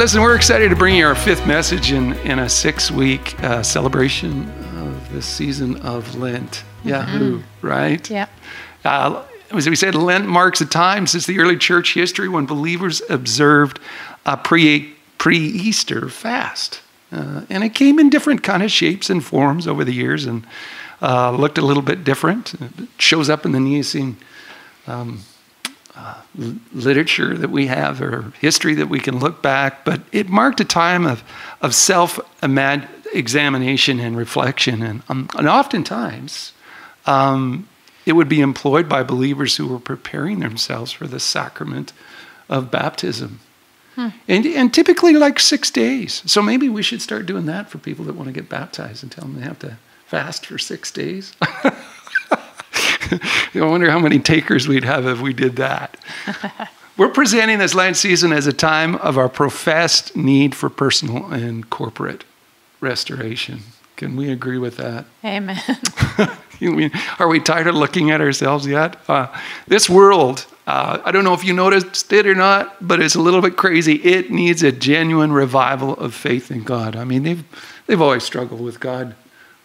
Listen, we're excited to bring you our fifth message in, in a six week uh, celebration of the season of Lent. Yahoo, right? Yeah. Uh, as we said, Lent marks a time since the early church history when believers observed a pre pre Easter fast, uh, and it came in different kind of shapes and forms over the years, and uh, looked a little bit different. It shows up in the Nicene um, uh, literature that we have or history that we can look back, but it marked a time of of self examination and reflection, and um, and oftentimes. Um, it would be employed by believers who were preparing themselves for the sacrament of baptism. Hmm. And, and typically like six days. So maybe we should start doing that for people that want to get baptized and tell them they have to fast for six days. I wonder how many takers we'd have if we did that. We're presenting this Lent season as a time of our professed need for personal and corporate restoration. Can we agree with that? Amen. Are we tired of looking at ourselves yet? Uh, this world, uh, I don't know if you noticed it or not, but it's a little bit crazy. It needs a genuine revival of faith in God. I mean, they've, they've always struggled with God,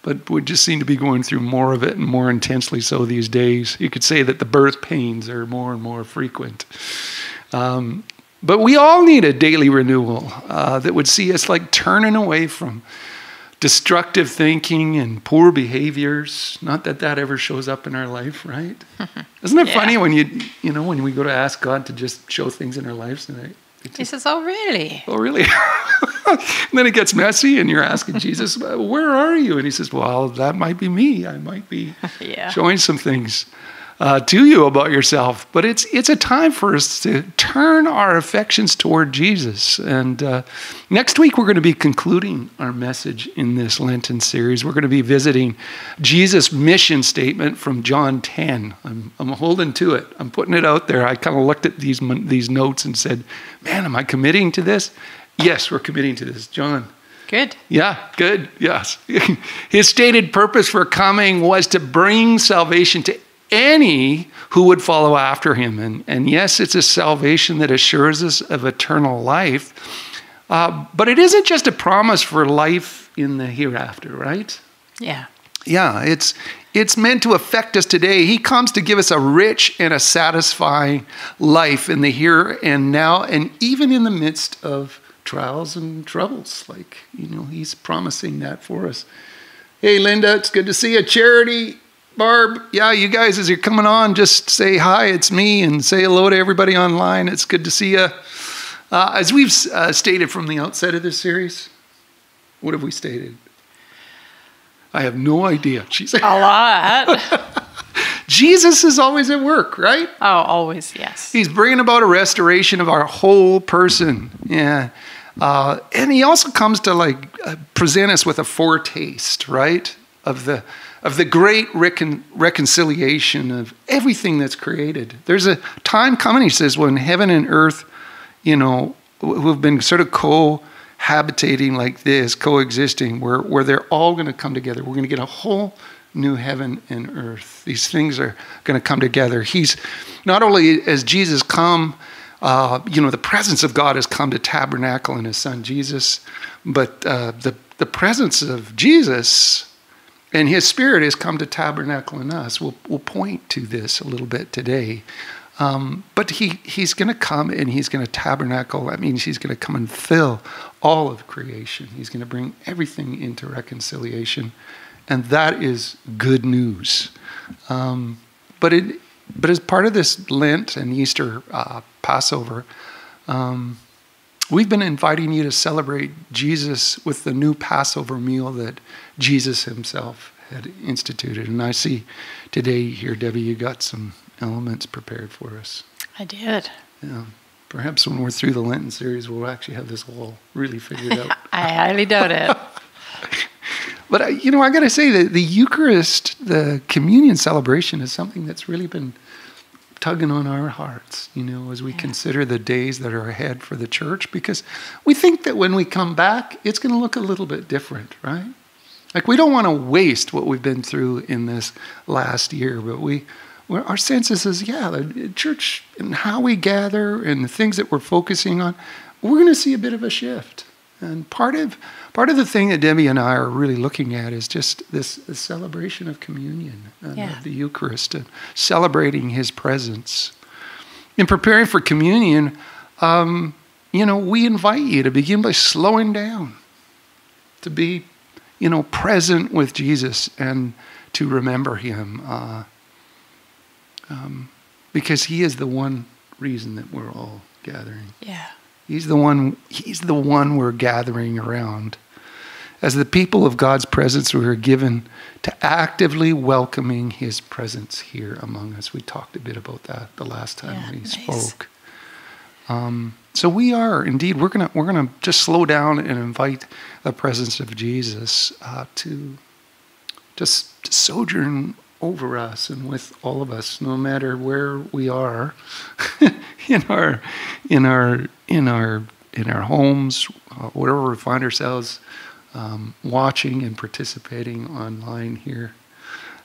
but we just seem to be going through more of it and more intensely so these days. You could say that the birth pains are more and more frequent. Um, but we all need a daily renewal uh, that would see us like turning away from destructive thinking and poor behaviors. Not that that ever shows up in our life, right? Isn't it yeah. funny when you you know when we go to ask God to just show things in our lives and he says, "Oh, really? Oh, really?" and then it gets messy, and you're asking Jesus, "Where are you?" And he says, "Well, that might be me. I might be yeah. showing some things." uh, to you about yourself. But it's it's a time for us to turn our affections toward Jesus. And uh, next week we're going to be concluding our message in this Lenten series. We're going to be visiting Jesus' mission statement from John 10. I'm, I'm holding to it. I'm putting it out there. I kind of looked at these these notes and said, "Man, am I committing to this?" Yes, we're committing to this, John. Good. Yeah, good. Yes. His stated purpose for coming was to bring salvation to any who would follow after him. And, and yes, it's a salvation that assures us of eternal life, uh, but it isn't just a promise for life in the hereafter, right? Yeah. Yeah, it's it's meant to affect us today. He comes to give us a rich and a satisfying life in the here and now, and even in the midst of trials and troubles. Like, you know, he's promising that for us. Hey, Linda, it's good to see you. Charity, Barb, yeah, you guys, as you're coming on, just say hi, it's me, and say hello to everybody online. It's good to see you. Uh, as we've uh, stated from the outset of this series, what have we stated? I have no idea. She's a lot. Jesus is always at work, right? Oh, always, yes. He's bringing about a restoration of our whole person. Yeah. Uh, and he also comes to like uh, present us with a foretaste, right? Of the of the great recon- reconciliation of everything that's created. There's a time coming, he says, when heaven and earth, you know, who have been sort of cohabitating like this, coexisting, where, where they're all going to come together. We're going to get a whole new heaven and earth. These things are going to come together. He's not only as Jesus come, uh, you know, the presence of God has come to tabernacle in his son Jesus, but uh, the, the presence of Jesus and his spirit has come to tabernacle in us. We'll, we'll point to this a little bit today. Um, but he, he's going to come and he's going to tabernacle. That means he's going to come and fill all of creation. He's going to bring everything into reconciliation. And that is good news. Um, but, it, but as part of this Lent and Easter uh, Passover, um, we've been inviting you to celebrate Jesus with the new Passover meal that Jesus himself had instituted. And I see today here, Debbie, you got some elements prepared for us. I did. Yeah. Perhaps when we're through the Lenten series, we'll actually have this all really figured out. I highly doubt it. but, uh, you know, I got to say that the Eucharist, the communion celebration, is something that's really been tugging on our hearts, you know, as we yeah. consider the days that are ahead for the church, because we think that when we come back, it's going to look a little bit different, right? Like we don't want to waste what we've been through in this last year, but we, our sense is, is yeah, the church and how we gather and the things that we're focusing on, we're going to see a bit of a shift. And part of part of the thing that Debbie and I are really looking at is just this, this celebration of communion and Yeah. of the Eucharist and celebrating His presence. In preparing for communion, um, you know, we invite you to begin by slowing down, to be, you know, present with Jesus and to remember Him, uh, um, because He is the one reason that we're all gathering. Yeah. He's the one. He's the one we're gathering around. As the people of God's presence, we are given to actively welcoming His presence here among us. We talked a bit about that the last time Yeah, we nice. spoke. Um, so we are indeed. We're gonna we're gonna just slow down and invite the presence of Jesus uh, to just to sojourn over us and with all of us, no matter where we are in our in our in our in our homes, uh, wherever we find ourselves, um, watching and participating online here.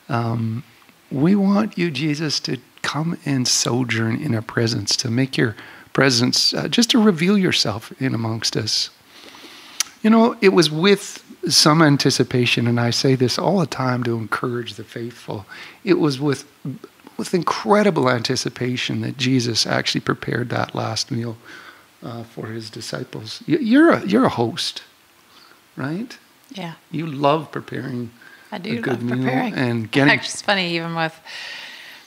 Um, we want you, Jesus, to come and sojourn in our presence, to make your presence, uh, just to reveal yourself in amongst us. You know, it was with some anticipation, and I say this all the time to encourage the faithful. It was with with incredible anticipation that Jesus actually prepared that last meal uh, for his disciples. You're a you're a host, right? Yeah. You love preparing I do good love meal preparing. and getting. It's funny, even with,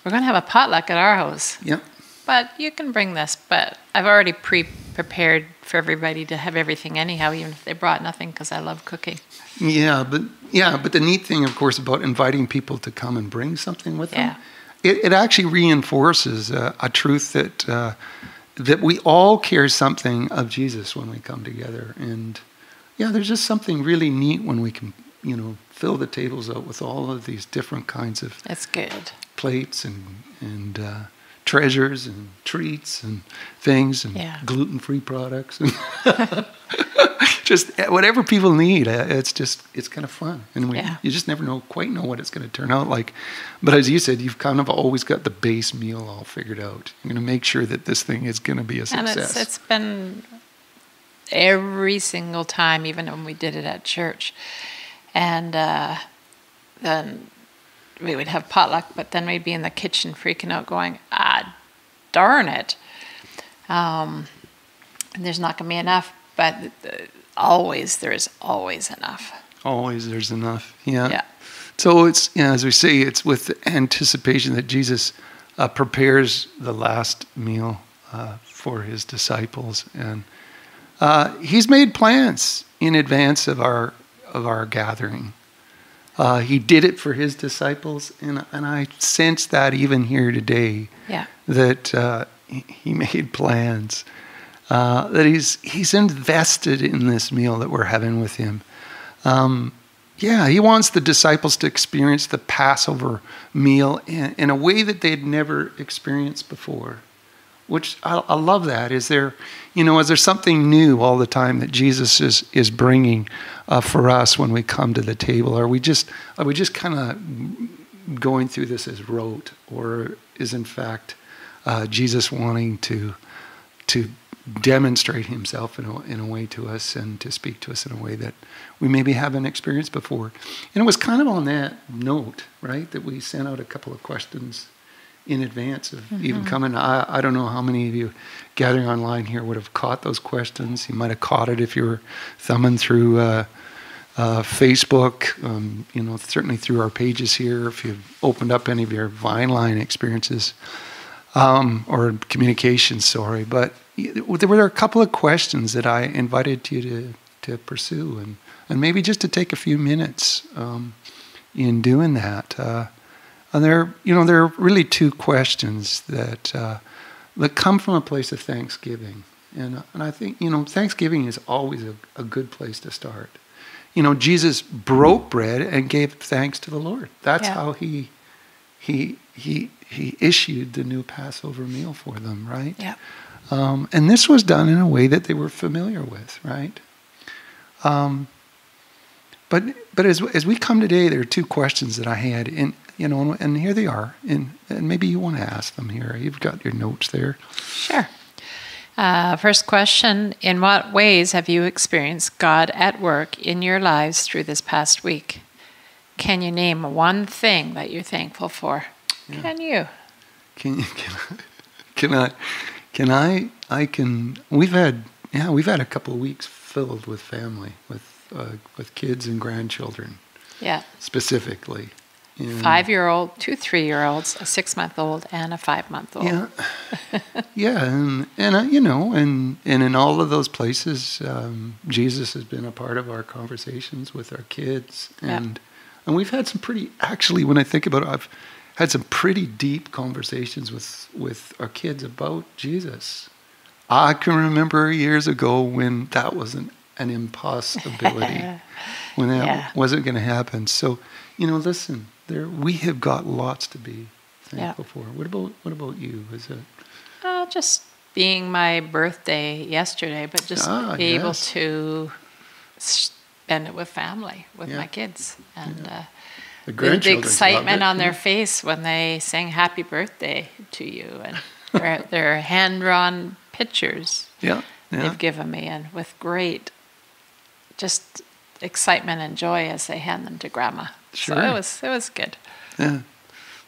we're going to have a potluck at our house, yeah, but you can bring this. But I've already pre prepared for everybody to have everything anyhow, even if they brought nothing, because I love cooking. yeah, but yeah, but the neat thing, of course, about inviting people to come and bring something with Yeah. them, it, it actually reinforces uh, a truth that uh, that we all carry something of Jesus when we come together, and yeah, there's just something really neat when we can, you know, fill the tables out with all of these different kinds of It's good. plates and and uh, treasures and treats and things and Yeah. gluten-free products and just whatever people need. Uh, It's just it's kind of fun, and we, Yeah. you just never know quite know what it's going to turn out like. But as you said, you've kind of always got the base meal all figured out. You're going to make sure that this thing is going to be a And success. it's, it's been every single time, even when we did it at church. And uh, then we would have potluck, but then we'd be in the kitchen freaking out, going, ah, darn it. Um, and there's not going to be enough, but uh, always, there is always enough. Always there's enough. Yeah. Yeah. So it's, you know, as we say, it's with the anticipation that Jesus uh, prepares the last meal uh, for his disciples. And uh, he's made plans in advance of our, of our gathering. Uh, he did it for his disciples. And, and I sense that even here today Yeah. that uh, he made plans, uh, that he's he's invested in this meal that we're having with him. Um, yeah, he wants the disciples to experience the Passover meal in, in a way that they'd never experienced before. Which I, I love that. Is there, you know, is there something new all the time that Jesus is is bringing uh, for us when we come to the table? Are we just are we just kind of going through this as rote, or is in fact uh, Jesus wanting to to demonstrate Himself in a, in a way to us and to speak to us in a way that we maybe haven't experienced before? And it was kind of on that note, right, that we sent out a couple of questions in advance of even coming. I, I don't know how many of you gathering online here would have caught those questions. You might have caught it if you were thumbing through uh, uh, Facebook, um, you know, certainly through our pages here. If you've opened up any of your Vineline experiences um, or communications, sorry. But there were a couple of questions that I invited you to, to pursue and, and maybe just to take a few minutes um, in doing that. Uh, and there, you know, there are really two questions that uh, that come from a place of thanksgiving, and and I think you know, Thanksgiving is always a, a good place to start. You know, Jesus broke bread and gave thanks to the Lord. That's Yeah. how he he he he issued the new Passover meal for them, right? Yeah. Um, and this was done in a way that they were familiar with, right? Um, but but as as we come today, there are two questions that I had, and you know, and here they are, and and maybe you want to ask them here. You've got your notes there. Sure. Uh, first question In what ways have you experienced God at work in your lives through this past week? Can you name one thing that you're thankful for? Yeah. Can you? Can you? Can I? Can I? Can I? I can. We've had yeah, we've had a couple of weeks filled with family, with uh, with kids and grandchildren. Yeah. Specifically. Five year old, two three year olds, a six month old, and a five month old. Yeah. yeah, and and uh, you know, and and in all of those places, um, Jesus has been a part of our conversations with our kids, and and we've had some pretty. Actually, when I think about it, I've had some pretty deep conversations with with our kids about Jesus. I can remember years ago when that wasn't an impossibility, when that yeah. wasn't going to happen. So, you know, listen, there we have got lots to be thankful yeah. for. What about what about you? Is it? Uh, just being my birthday yesterday, but just ah, be yes. able to spend it with family, with yeah. my kids, and. Yeah. Uh, the, the, the excitement on their face when they sing happy birthday to you and their, their hand drawn pictures yeah, yeah. they've given me and with great just excitement and joy as they hand them to grandma Sure. So it was it was good. Yeah.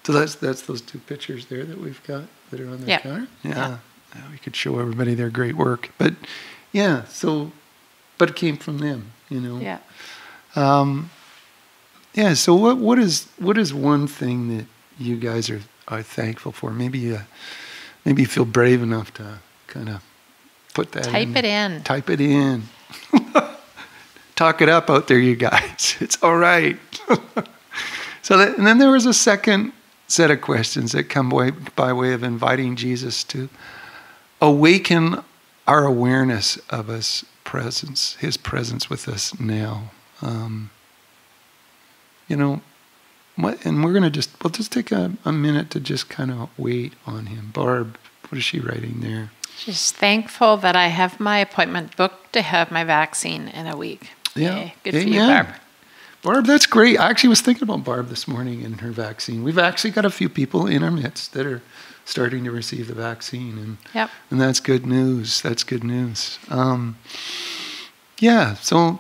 So that's that's those two pictures there that we've got that are on the yeah. counter. Yeah. yeah. yeah. We could show everybody their great work, but yeah. So, but it came from them, you know. Yeah. Um, yeah. So what what is what is one thing that you guys are are thankful for? Maybe uh, maybe you feel brave enough to kind of put that type in. it in. Type it in. talk it up out there, you guys. It's all right. so that, and then there was a second set of questions that come by, by way of inviting Jesus to awaken our awareness of his presence, his presence with us now. Um, you know, what, and we're going to just, we'll just take a, a minute to just kind of wait on him. Barb, what is she writing there? She's thankful that I have my appointment booked to have my vaccine in a week. Yeah. Good Amen. for you, Barb. Barb, that's great. I actually was thinking about Barb this morning and her vaccine. We've actually got a few people in our midst that are starting to receive the vaccine, and yep. and that's good news. That's good news. Um, yeah. So,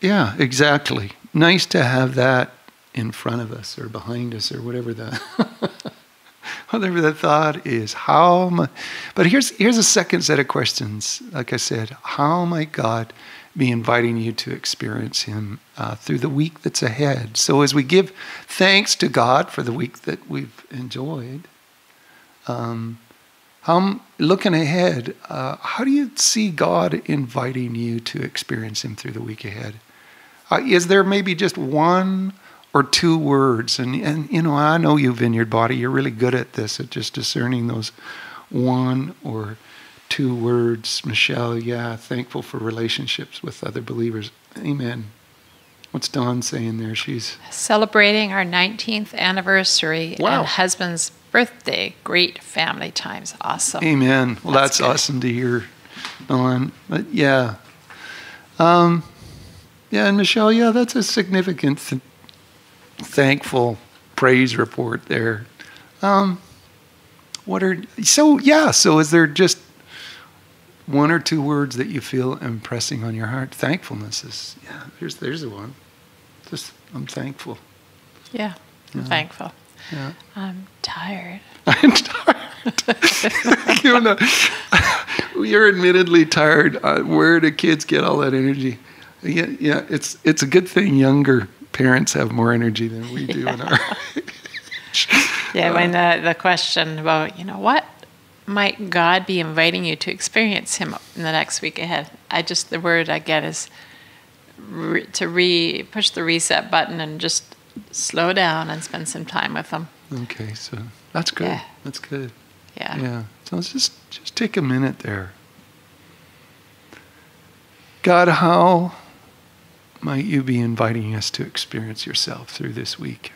yeah, exactly. Nice to have that in front of us or behind us or whatever the whatever the thought is. How, am I, but here's here's a second set of questions. Like I said, how might God be inviting you to experience Him uh, through the week that's ahead. So, as we give thanks to God for the week that we've enjoyed, um, I'm looking ahead. Uh, how do you see God inviting you to experience Him through the week ahead? Uh, is there maybe just one or two words? And, and, you know, I know you, Vineyard Body, you're really good at this, at just discerning those one or two words, Michelle. Yeah, thankful for relationships with other believers. Amen. What's Dawn saying there? She's celebrating our 19th anniversary wow. and husband's birthday. Great family times. Awesome. Amen. Well, that's, that's awesome to hear, Dawn. But yeah. Um, yeah, and Michelle, yeah, that's a significant, th- thankful praise report there. Um, what are so? Yeah. So is there just one or two words that you feel impressing on your heart. Thankfulness is yeah. There's there's the one. Just I'm thankful. Yeah, I'm yeah. thankful. Yeah. I'm tired. I'm tired. you know, you're admittedly tired. Uh, where do kids get all that energy? Yeah, yeah. It's it's a good thing younger parents have more energy than we do yeah. in our. yeah, when the the question about you know what might God be inviting you to experience Him in the next week ahead? I just, the word I get is re, to re push the reset button and just slow down and spend some time with Him. Okay, so that's good. Yeah. That's good. Yeah. Yeah. So let's just just take a minute there. God, how might you be inviting us to experience yourself through this week?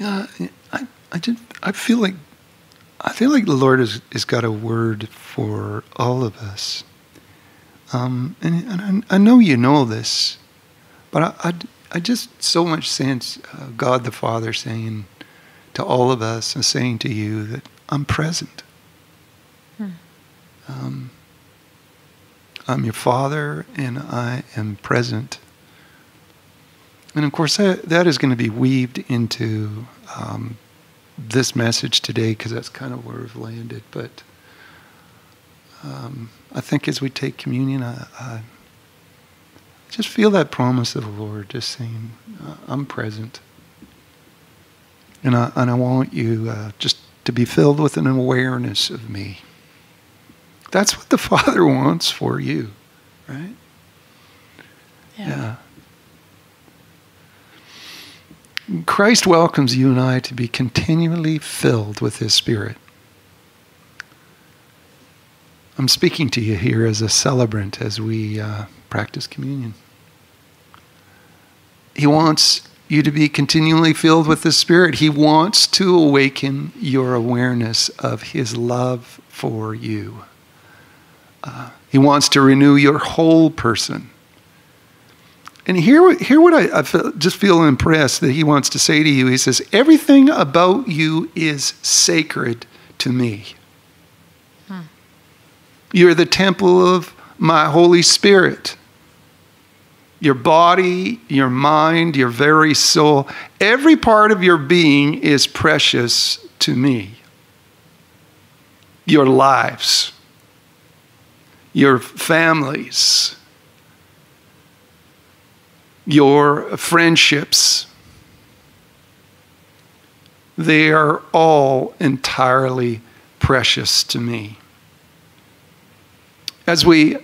Yeah, I, I just I feel like I feel like the Lord has, has got a word for all of us. Um, and, and I, I, know you know this, but I, I, I just so much sense uh, God the Father saying to all of us and saying to you that I'm present. Hmm. Um, I'm your Father and I am present. And of course, that, that is going to be weaved into um, this message today because that's kind of where we've landed. But um, I think as we take communion, I, I, just feel that promise of the Lord just saying, I'm present. And I, and I want you uh, just to be filled with an awareness of me. That's what the Father wants for you, right? yeah. yeah. Christ welcomes you and I to be continually filled with His Spirit. I'm speaking to you here as a celebrant as we uh, practice communion. He wants you to be continually filled with the Spirit. He wants to awaken your awareness of His love for you. Uh, he wants to renew your whole person. And here, here what I, I feel, just feel impressed that he wants to say to you. He says, Everything about you is sacred to me. Hmm. You're the temple of my Holy Spirit. Your body, your mind, your very soul, every part of your being is precious to me. Your lives, your families, your friendships. They are all entirely precious to me. As we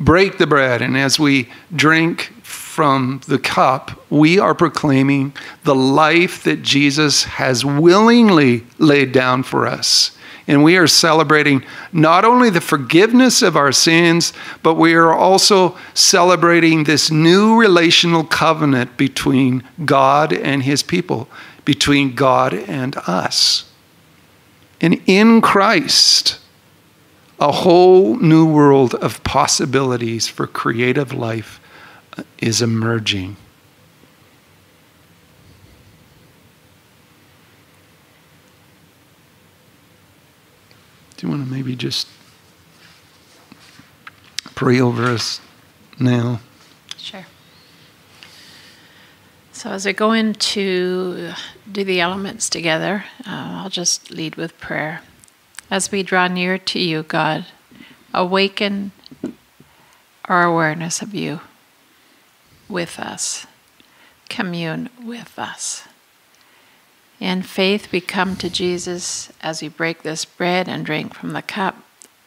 break the bread and as we drink from the cup, we are proclaiming the life that Jesus has willingly laid down for us. And we are celebrating not only the forgiveness of our sins, but we are also celebrating this new relational covenant between God and his people, between God and us. And in Christ, a whole new world of possibilities for creative life is emerging. Do you want to maybe just pray over us now? Sure. So, as I go into do the elements together, uh, I'll just lead with prayer. As we draw near to you, God, awaken our awareness of you with us, commune with us. In faith, we come to Jesus as we break this bread and drink from the cup.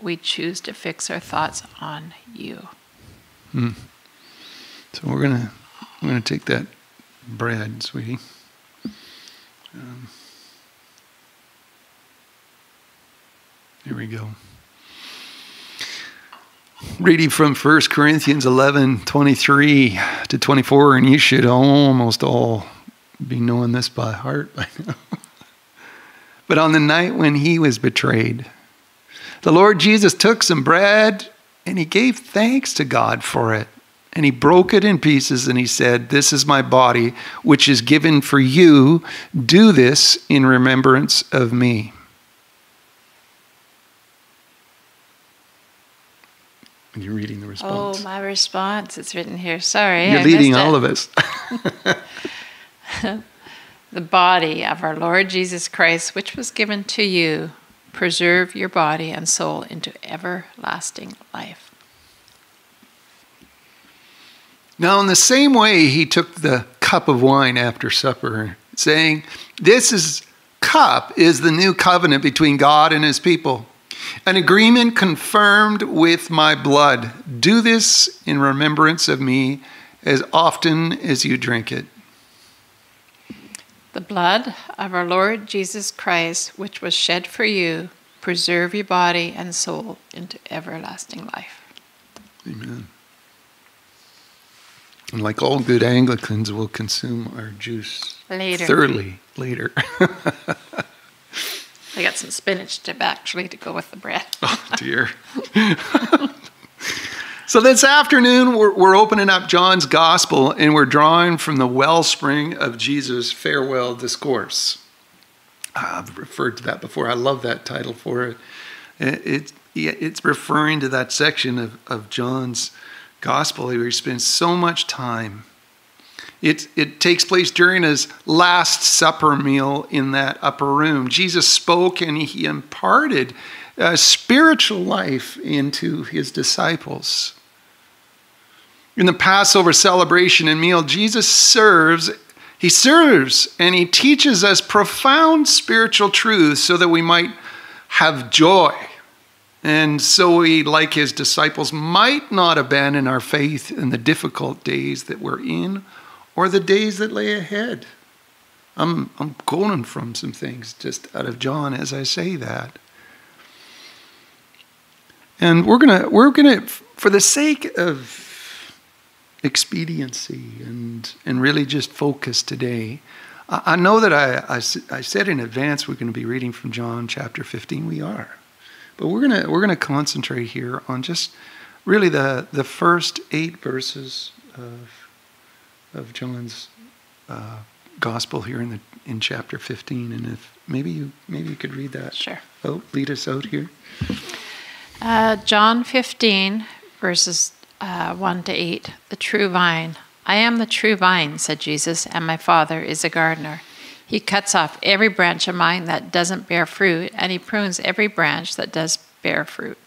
We choose to fix our thoughts on you. Hmm. So we're gonna we're gonna take that bread, sweetie. Um, here we go. Reading from 1 Corinthians 11 23 to 24, and you should almost all be knowing this by heart by now. but on the night when he was betrayed, the Lord Jesus took some bread and he gave thanks to God for it. And he broke it in pieces and he said, This is my body, which is given for you. Do this in remembrance of me. And you're reading the oh, response. Oh, my response. It's written here. Sorry. You're I leading all of us. the body of our Lord Jesus Christ, which was given to you, preserve your body and soul into everlasting life. Now, in the same way, he took the cup of wine after supper, saying, This is cup is the new covenant between God and his people, an agreement confirmed with my blood. Do this in remembrance of me as often as you drink it. The blood of our Lord Jesus Christ, which was shed for you, preserve your body and soul into everlasting life. Amen. And like all good Anglicans, we'll consume our juice Later. thoroughly later. I got some spinach to actually to go with the bread. oh dear. so this afternoon, we're, we're opening up John's Gospel and we're drawing from the wellspring of Jesus' farewell discourse. I've referred to that before. I love that title for it. It, it it's referring to that section of, of John's Gospel where he spends so much time. It, it takes place during his Last Supper meal in that upper room. Jesus spoke and he imparted a spiritual life into his disciples. In the Passover celebration and meal, Jesus serves, he serves and he teaches us profound spiritual truths so that we might have joy. And so we, like his disciples, might not abandon our faith in the difficult days that we're in or the days that lay ahead. I'm, I'm quoting from some things just out of John as I say that. And we're gonna we're gonna for the sake of expediency and and really just focus today. I, I know that I, I I said in advance we're going to be reading from John chapter 15. We are, but we're gonna we're gonna concentrate here on just really the the first eight verses of of John's uh, gospel here in the in chapter 15. And if maybe you maybe you could read that. Sure. Oh, lead us out here. Uh, John 15, verses uh, 1 to 8. The true vine. I am the true vine, said Jesus, and my Father is a gardener. He cuts off every branch of mine that doesn't bear fruit, and he prunes every branch that does bear fruit,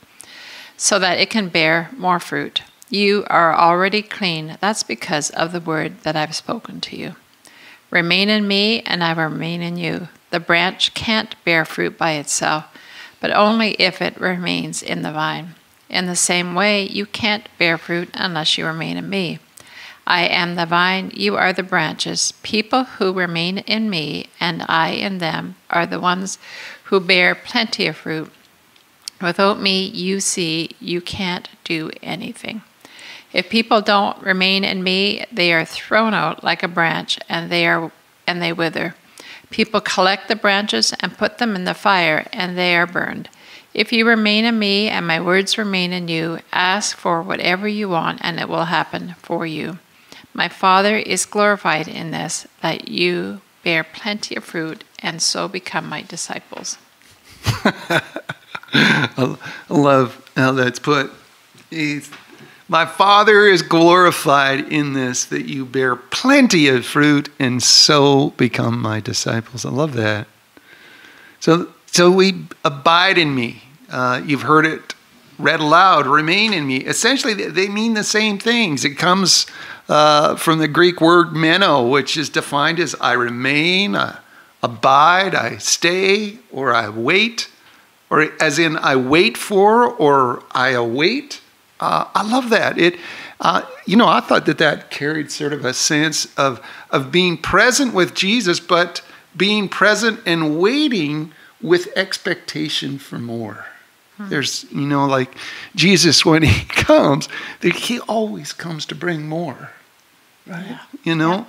so that it can bear more fruit. You are already clean. That's because of the word that I've spoken to you. Remain in me, and I will remain in you. The branch can't bear fruit by itself, but only if it remains in the vine. In the same way, you can't bear fruit unless you remain in me. I am the vine, you are the branches. People who remain in me and I in them are the ones who bear plenty of fruit. Without me, you see, you can't do anything. If people don't remain in me, they are thrown out like a branch and they are and they wither. People collect the branches and put them in the fire and they are burned. If you remain in me and my words remain in you, ask for whatever you want and it will happen for you. My Father is glorified in this, that you bear plenty of fruit and so become my disciples. I love how that's put. He's, my Father is glorified in this, that you bear plenty of fruit and so become my disciples. I love that. So, so we abide in me. Uh, you've heard it read aloud, remain in me. Essentially, they mean the same things. It comes uh, from the Greek word meno, which is defined as I remain, I abide, I stay, or I wait, or as in I wait for, or I await. Uh, I love that. It, uh, you know, I thought that that carried sort of a sense of of being present with Jesus, but being present and waiting with expectation for more. Hmm. There's, you know, like Jesus when he comes, he always comes to bring more, right? Yeah. You know,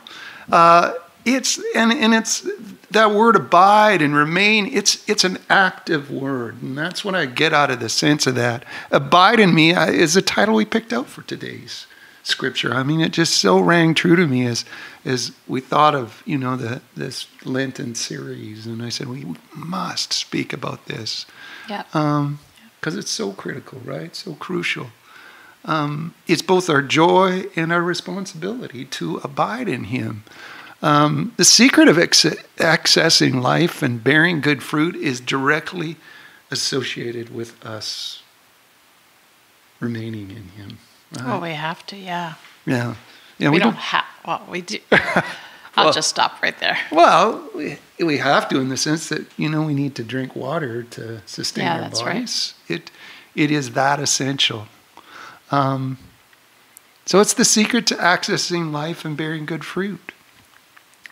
yeah. uh, it's and and it's that word abide and remain. It's it's an active word, and that's what I get out of the sense of that. Abide in me is the title we picked out for today's scripture. I mean, it just so rang true to me as as we thought of you know the this Lenten series, and I said we must speak about this. Yeah. Um, because it's so critical, right? So crucial. Um, it's both our joy and our responsibility to abide in Him. Um, the secret of ex- accessing life and bearing good fruit is directly associated with us remaining in Him. Right? Well, we have to, yeah. Yeah. yeah we, we don't, don't have, well, we do. I'll well, just stop right there. Well, we, we have to in the sense that, you know, we need to drink water to sustain yeah, our that's bodies. Right. It, it is that essential. Um, so it's the secret to accessing life and bearing good fruit.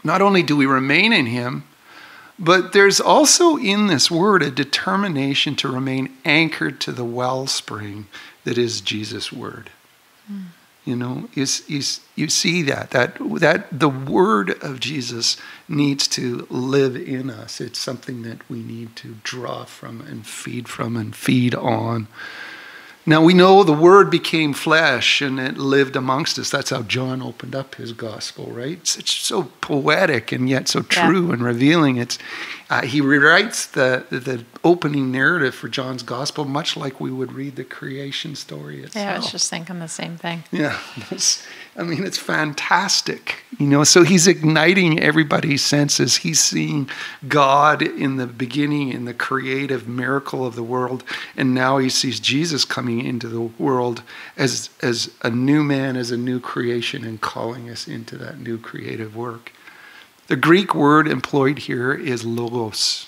Not only do we remain in Him, but there's also in this word a determination to remain anchored to the wellspring that is Jesus' word. Hmm. You know, you, you, you see that, that, that the word of Jesus needs to live in us. It's something that we need to draw from and feed from and feed on. Now we know the Word became flesh and it lived amongst us. That's how John opened up his gospel, right? It's, it's so poetic and yet so true yeah. and revealing. It's uh, he rewrites the the opening narrative for John's gospel much like we would read the creation story itself. Yeah, I was just thinking the same thing. Yeah, I mean, it's fantastic, you know. So he's igniting everybody's senses. He's seeing God in the beginning, in the creative miracle of the world, and now he sees Jesus coming into the world as as a new man, as a new creation, and calling us into that new creative work. The Greek word employed here is logos.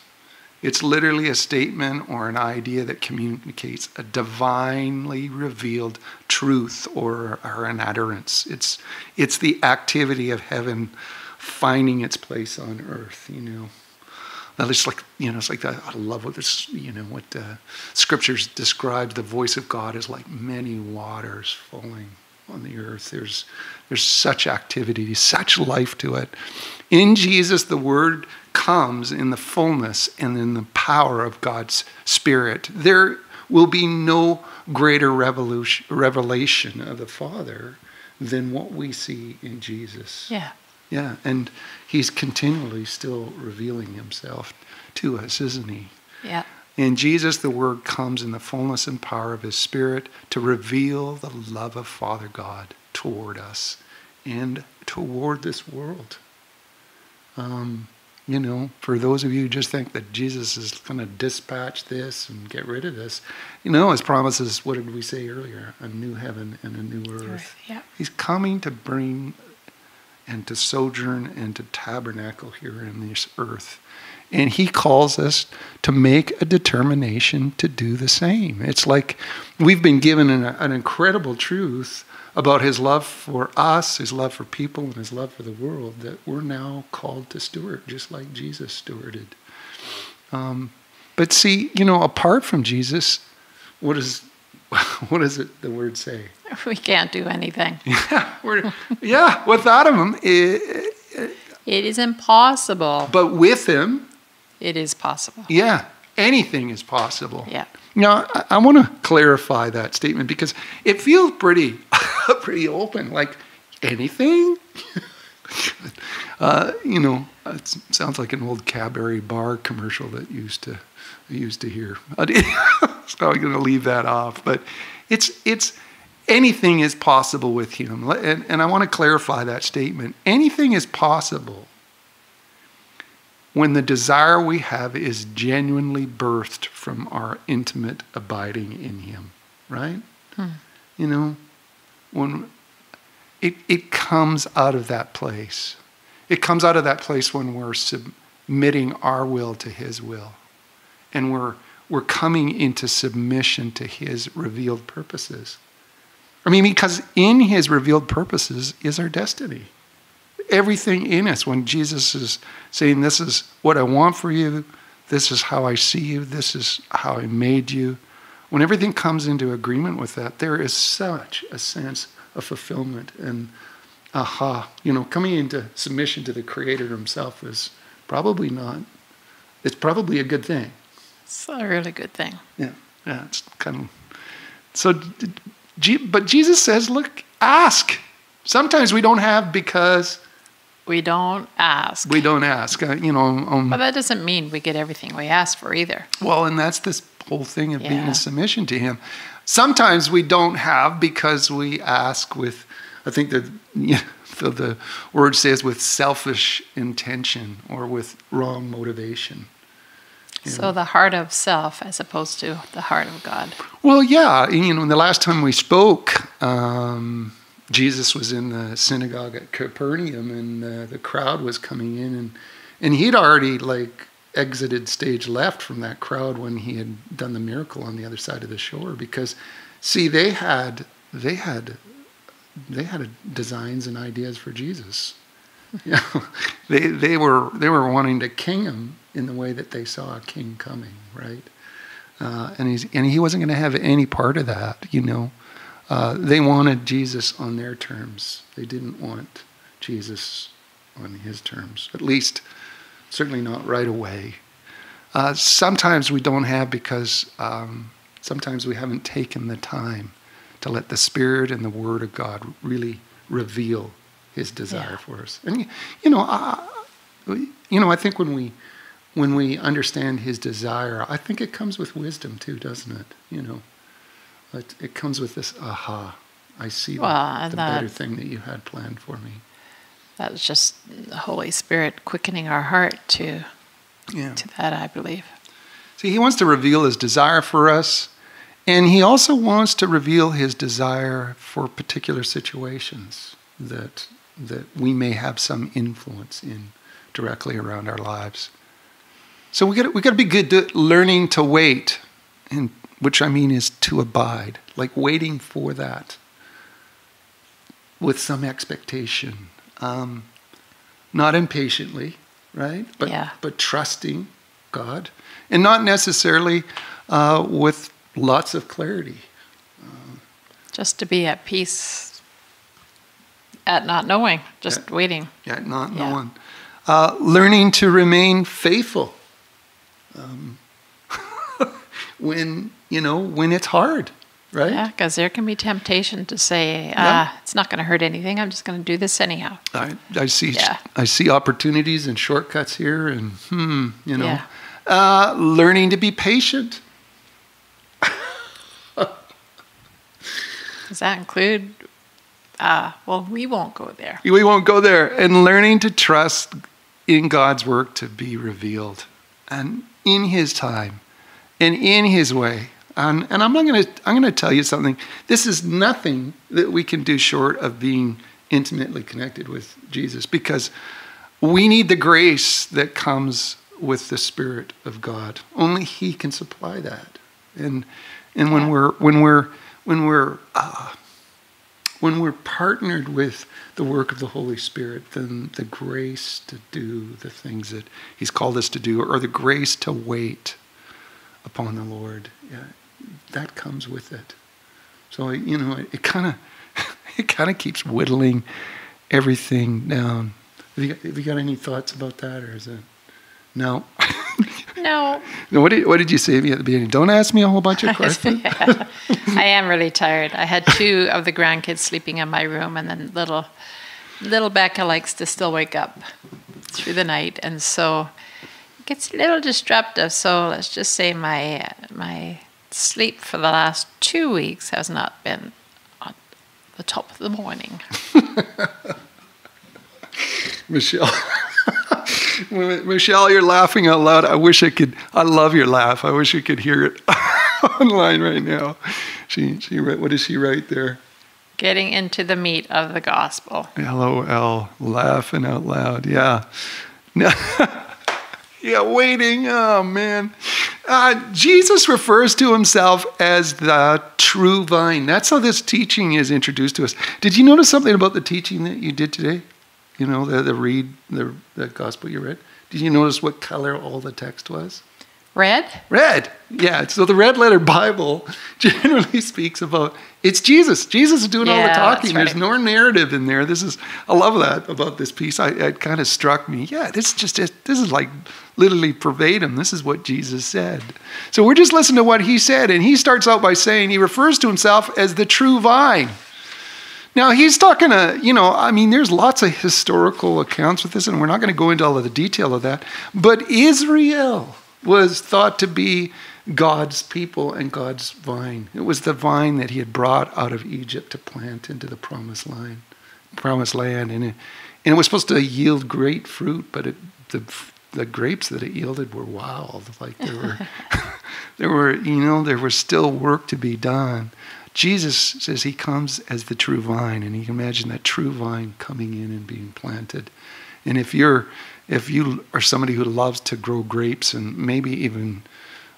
It's literally a statement or an idea that communicates a divinely revealed truth or, or an utterance. It's, it's the activity of heaven finding its place on earth, you know. Now, it's like you know, it's like. I love what this, you know, what uh, scriptures describe the voice of God as like many waters falling on the earth. There's there's such activity, such life to it. In Jesus, the Word comes in the fullness and in the power of God's Spirit. There will be no greater revelation of the Father than what we see in Jesus. Yeah. Yeah, and he's continually still revealing himself to us, isn't he? Yeah. In Jesus, the Word comes in the fullness and power of His Spirit to reveal the love of Father God toward us and toward this world. Um, you know, for those of you who just think that Jesus is going to dispatch this and get rid of this, you know, his promises, what did we say earlier? A new heaven and a new earth. earth yeah. He's coming to bring and to sojourn and to tabernacle here in this earth. And he calls us to make a determination to do the same. It's like we've been given an, an incredible truth about his love for us, his love for people, and his love for the world that we're now called to steward, just like Jesus stewarded. Um, but see, you know, apart from Jesus, what is what does it the word say? We can't do anything. Yeah, we're, yeah. Without him, it, it is impossible. But with him, it is possible. Yeah, anything is possible. Yeah. Now, I, I want to clarify that statement because it feels pretty, pretty open. Like anything. uh, you know, it sounds like an old Cadbury bar commercial that used to used to hear. so I'm going to leave that off. But it's it's anything is possible with him, and, and I want to clarify that statement. Anything is possible when the desire we have is genuinely birthed from our intimate abiding in Him, right? Hmm. You know, when it, it comes out of that place. It comes out of that place when we're submitting our will to His will. And we're, we're coming into submission to His revealed purposes. I mean, because in His revealed purposes is our destiny everything in us when Jesus is saying, This is what I want for you, this is how I see you, this is how I made you. When everything comes into agreement with that, there is such a sense of fulfillment and aha. You know, coming into submission to the Creator Himself is probably not, it's probably a good thing. It's a really good thing. Yeah, yeah, it's kind of. So, but Jesus says, look, ask. Sometimes we don't have because we don't ask. We don't ask. Uh, you know. Um, but that doesn't mean we get everything we ask for either. Well, and that's this whole thing of yeah. being in submission to Him. Sometimes we don't have because we ask with, I think that you know, the word says with selfish intention or with wrong motivation. So know. the heart of self as opposed to the heart of God. Well, yeah. You know, the last time we spoke. Um, Jesus was in the synagogue at Capernaum, and uh, the crowd was coming in, and and he'd already like exited stage left from that crowd when he had done the miracle on the other side of the shore. Because, see, they had they had they had designs and ideas for Jesus. Yeah, they they were they were wanting to king him in the way that they saw a king coming, right? Uh, and he's and he wasn't going to have any part of that, you know. Uh, they wanted Jesus on their terms. They didn't want Jesus on his terms, at least, certainly not right away. Uh, sometimes we don't have because um, sometimes we haven't taken the time to let the Spirit and the Word of God really reveal His desire yeah. for us. And you know, I, you know, I think when we when we understand His desire, I think it comes with wisdom too, doesn't it? You know, it, it comes with this aha. I see well, the, the better thing that you had planned for me. That's just the Holy Spirit quickening our heart to yeah. to that, I believe. See, he wants to reveal his desire for us, and he also wants to reveal his desire for particular situations that that we may have some influence in directly around our lives. So we got we got to be good at learning to wait, and which I mean is to abide, like waiting for that with some expectation, um, not impatiently, right? But, yeah. but trusting God. And not necessarily uh, with lots of clarity. Uh, just to be at peace at not knowing, just at, waiting. Yeah, not yeah. knowing. Uh, learning to remain faithful um, when, you know, when it's hard right? Yeah, because there can be temptation to say, ah, yeah. it's not going to hurt anything. I'm just going to do this anyhow. I, I see. Yeah. I see opportunities and shortcuts here, and hmm, you know, yeah. uh, learning to be patient. Does that include? Uh, well, we won't go there. We won't go there. And learning to trust in God's work to be revealed, and in His time, and in His way and, and I'm going to I'm going to tell you something. This is nothing that we can do short of being intimately connected with Jesus because we need the grace that comes with the Spirit of God. Only He can supply that. And and when we're when we're when we're uh, when we're partnered with the work of the Holy Spirit, then the grace to do the things that He's called us to do, or the grace to wait upon the Lord, yeah, that comes with it. So you know, it kind of it kind of keeps whittling everything down. Have you, have you got any thoughts about that, or is it no? No. no what did What did you say at the beginning? Don't ask me a whole bunch of questions. yeah. I am really tired. I had two of the grandkids sleeping in my room, and then little little Becca likes to still wake up through the night, and so it gets a little disruptive. So let's just say my my sleep for the last two weeks has not been on the top of the morning. Michelle. Michelle, you're laughing out loud. I wish I could. I love your laugh. I wish you could hear it online right now. She, she, what does she write there? Getting into the meat of the gospel. LOL, laughing out loud. Yeah. Yeah, waiting. Oh, man. Uh, Jesus refers to himself as the true vine. That's how this teaching is introduced to us. Did you notice something about the teaching that you did today? You know, the, the read, the, the gospel you read? Did you notice what color all the text was? Red? Red. Yeah. So the red letter Bible generally speaks about it's Jesus. Jesus is doing yeah, all the talking. Right. There's no narrative in there. This is I love that about this piece. I, it kind of struck me. Yeah, this just this is like literally verbatim. This is what Jesus said. So we're just listening to what he said, and he starts out by saying he refers to himself as the true vine. Now he's talking to, you know, I mean, there's lots of historical accounts with this, and we're not going to go into all of the detail of that. But Israel was thought to be God's people and God's vine. It was the vine that he had brought out of Egypt to plant into the promised land, promised land, and it, and it was supposed to yield great fruit, but it, the the grapes that it yielded were wild. Like there were, there were, you know, there was still work to be done. Jesus says he comes as the true vine, and you can imagine that true vine coming in and being planted. And if you're if you are somebody who loves to grow grapes and maybe even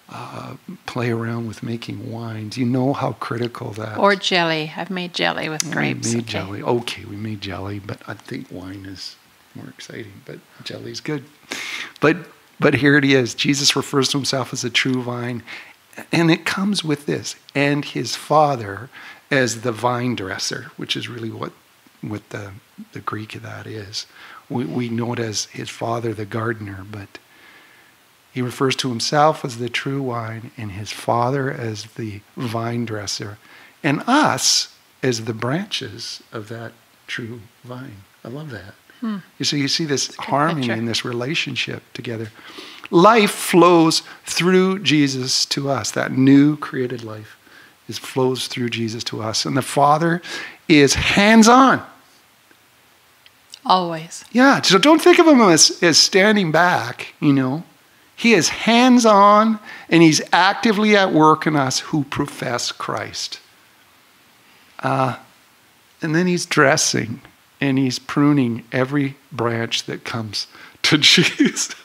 uh, play around with making wines, you know how critical that. Or jelly. I've made jelly with grapes. We made okay. jelly. Okay, we made jelly, but I think wine is more exciting. But jelly's good. But but here it is. Jesus refers to himself as a true vine, and it comes with this. And his Father as the vine dresser, which is really what, what the, the Greek of that is. We, we know it as his father, the gardener, but he refers to himself as the true wine and his father as the vine dresser and us as the branches of that true vine. I love that. Hmm. You see, you see this harmony in this relationship together. Life flows through Jesus to us. That new created life is flows through Jesus to us, and the Father is hands-on. Always. Yeah. So don't think of him as, as standing back. You know, he is hands-on, and he's actively at work in us who profess Christ. Uh, and then he's dressing and he's pruning every branch that comes to Jesus.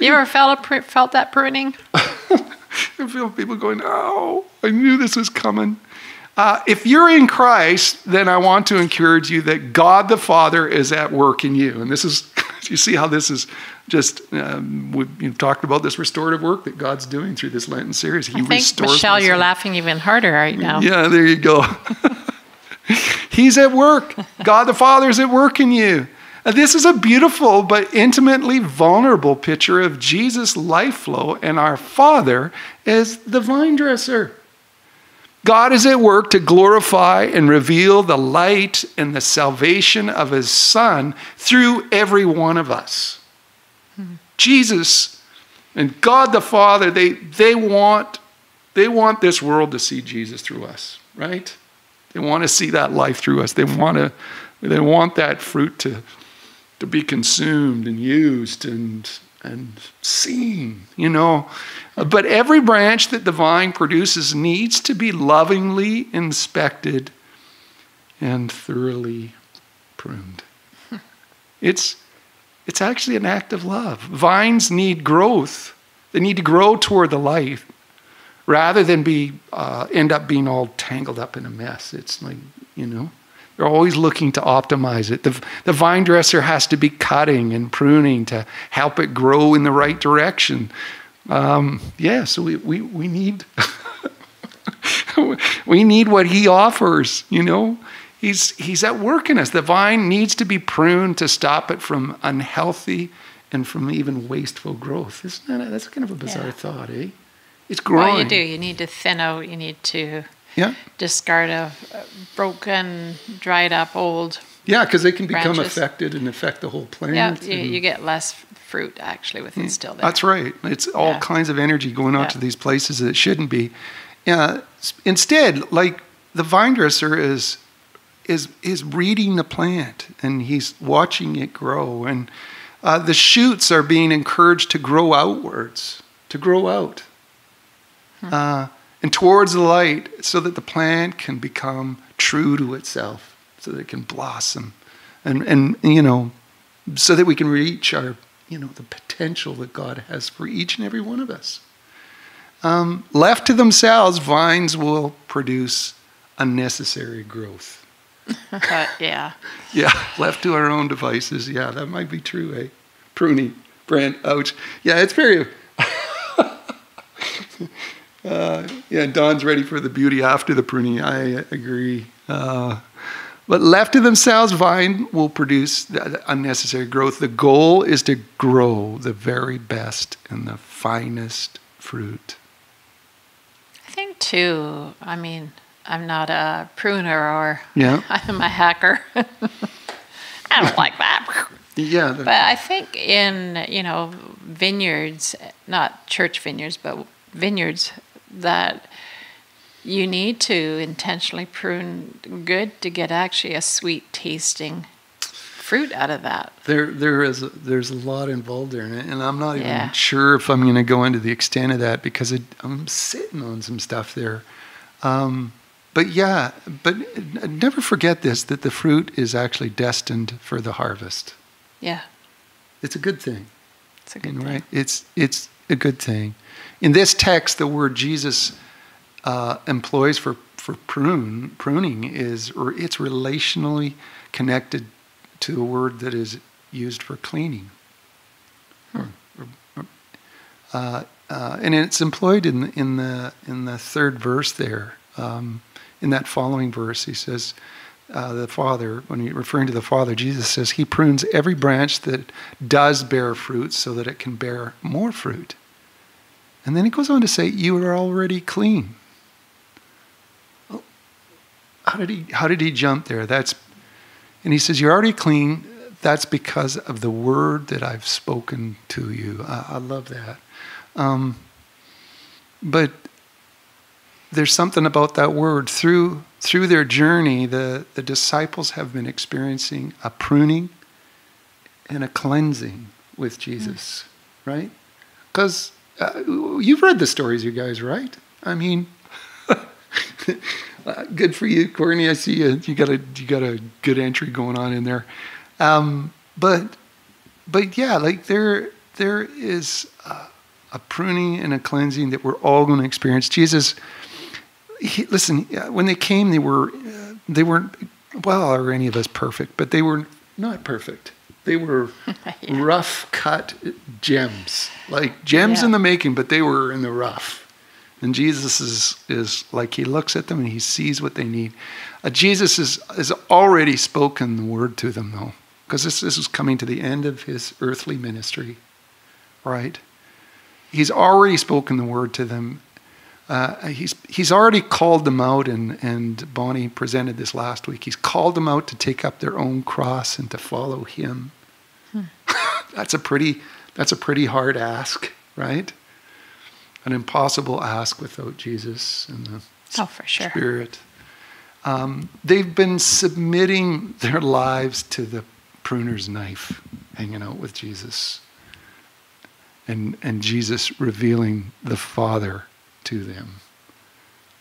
you ever felt, a, felt that pruning? I feel people going, oh, I knew this was coming. Uh, if you're in Christ, then I want to encourage you that God the Father is at work in you. And this is, you see how this is just, um, we've talked about this restorative work that God's doing through this Lenten series. He I think, restores Michelle, you're laughing even harder right now. Yeah, there you go. He's at work. God the Father is at work in you. This is a beautiful but intimately vulnerable picture of Jesus' life flow and our Father as the vine dresser. God is at work to glorify and reveal the light and the salvation of His Son through every one of us. Hmm. Jesus and God the Father, they, they, want, they want this world to see Jesus through us, right? They want to see that life through us. They want to they want that fruit to to be consumed and used and and seen, you know. Uh, but every branch that the vine produces needs to be lovingly inspected and thoroughly pruned. It's it's actually an act of love. Vines need growth. They need to grow toward the light rather than be uh, end up being all tangled up in a mess. It's like, you know, they're always looking to optimize it. The, the vine dresser has to be cutting and pruning to help it grow in the right direction. Um, yeah, so we, we, we need we need what he offers, you know. He's, he's at work in us. The vine needs to be pruned to stop it from unhealthy and from even wasteful growth. Isn't that, that's kind of a bizarre yeah. thought, eh? It's growing. Well, you do. You need to thin out. You need to yeah. discard a, broken, dried up, old. Yeah, because they can become branches. affected and affect the whole plant. Yeah, you, you get less fruit actually with it still there. That's right. It's all yeah. kinds of energy going out yeah. to these places that it shouldn't be. Yeah. Instead, like the vine dresser is is is reading the plant and he's watching it grow and uh, the shoots are being encouraged to grow outwards, to grow out uh, and towards the light so that the plant can become true to itself, so that it can blossom. And, and you know, so that we can reach our, you know, the potential that God has for each and every one of us. Um, left to themselves, vines will produce unnecessary growth. yeah. yeah, left to our own devices. Yeah, that might be true, eh? Pruning, Brent, ouch. Yeah, it's very. Uh, yeah, Don's ready for the beauty after the pruning. I agree. Uh, but left to themselves, vine will produce unnecessary growth. The goal is to grow the very best and the finest fruit. I think, too, I mean, I'm not a pruner or yeah. I'm a hacker. I don't like that. Yeah. But I think in, you know, vineyards, not church vineyards, but vineyards, that you need to intentionally prune good to get actually a sweet tasting fruit out of that. There, there is a, there's a lot involved there, and I'm not yeah. even sure if I'm going to go into the extent of that because it, I'm sitting on some stuff there. Um, but yeah, but never forget this: that the fruit is actually destined for the harvest. Yeah, it's a good thing. It's a good thing. right. It's it's a good thing. In this text, the word Jesus uh, employs for, for prune, pruning is, or it's relationally connected to a word that is used for cleaning. Hmm. Uh, uh, and it's employed in in the in the third verse there. Um, in that following verse, he says, uh, "The Father, when he referring to the Father, Jesus says he prunes every branch that does bear fruit, so that it can bear more fruit." And then he goes on to say, "You are already clean." Well, how did he? How did he jump there? That's, and he says, "You're already clean." That's because of the word that I've spoken to you. I, I love that. Um, but there's something about that word. Through through their journey, the, the disciples have been experiencing a pruning and a cleansing with Jesus, mm. right? Because uh, you've read the stories, you guys, right? I mean, good for you, Courtney. I see you. You got a you got a good entry going on in there. Um, but but yeah, like there there is a, a, pruning and a cleansing that we're all going to experience. Jesus, he, listen, when they came, they were uh, they weren't well, are any of us perfect? But they were not perfect. They were yeah. rough cut gems, like gems yeah. in the making, but they were in the rough. And Jesus is, is like, he looks at them and he sees what they need. Uh, Jesus is, has already spoken the word to them, though because this, this is coming to the end of his earthly ministry, right? He's already spoken the word to them. Uh, he's, he's already called them out, and, and Bonnie presented this last week. He's called them out to take up their own cross and to follow him. That's, a pretty, that's a pretty hard ask, right? An impossible ask without Jesus and the oh, for sure. Spirit. Um, they've been submitting their lives to the pruner's knife hanging out with Jesus. And, and Jesus revealing the Father to them.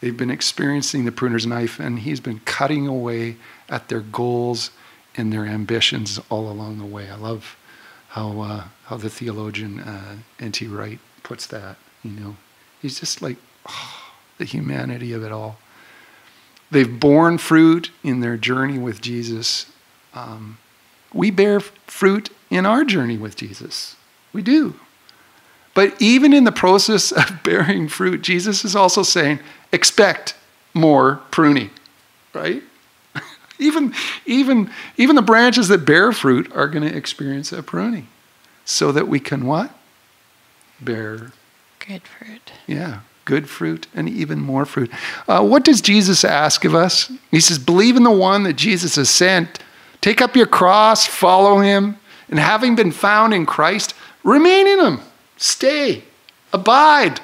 They've been experiencing the pruner's knife, and he's been cutting away at their goals and their ambitions all along the way. I love how, uh, how the theologian uh, N.T. Wright puts that. You know, he's just like oh, the humanity of it all. They've borne fruit in their journey with Jesus. Um, we bear fruit in our journey with Jesus. We do. But even in the process of bearing fruit, Jesus is also saying, expect more pruning, right? Even, even, even the branches that bear fruit are going to experience a pruning so that we can what? Bear good fruit. Yeah, good fruit and even more fruit. Uh, what does Jesus ask of us? He says, believe in the one that Jesus has sent Take up your cross, follow him, and having been found in Christ, remain in him. Stay, abide.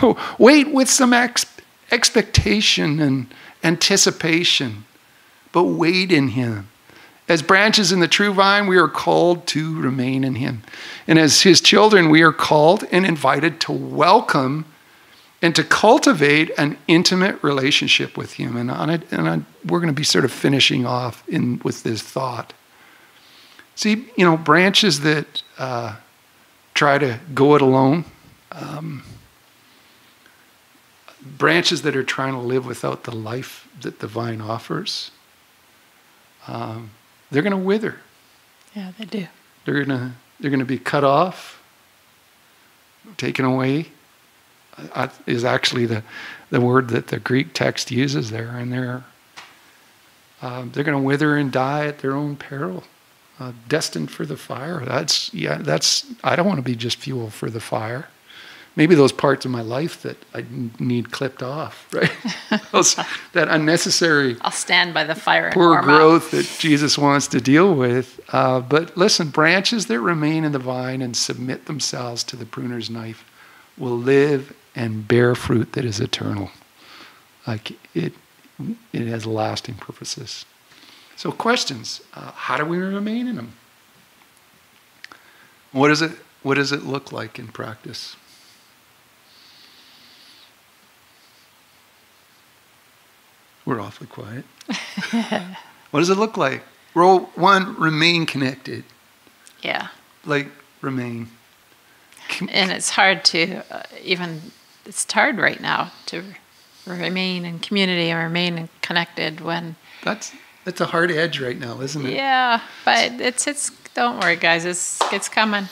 Wait with some ex- expectation and anticipation, but wait in him. As branches in the true vine, we are called to remain in him. And as his children, we are called and invited to welcome and to cultivate an intimate relationship with Him. And, on and on, we're going to be sort of finishing off in, with this thought. See, you know, branches that uh, try to go it alone, um, branches that are trying to live without the life that the vine offers, um, they're going to wither. Yeah, they do. They're going to they're going to be cut off, taken away is actually the, the word that the Greek text uses there. And they're, um, they're going to wither and die at their own peril, uh, destined for the fire. That's, yeah, that's, I don't want to be just fuel for the fire. Maybe those parts of my life that I need clipped off, right? those, that unnecessary. I'll stand by the fire. Poor growth up. that Jesus wants to deal with. Uh, but listen, branches that remain in the vine and submit themselves to the pruner's knife will live and bear fruit that is eternal. Like it, it has lasting purposes. So, questions: uh, How do we remain in them? What does it What does it look like in practice? We're awfully quiet. what does it look like? Role one: remain connected. Yeah. Like remain. And it's hard to uh, even it's hard right now to remain in community and remain connected when that's that's a hard edge right now, isn't it? Yeah, but it's it's don't worry, guys. It's it's coming.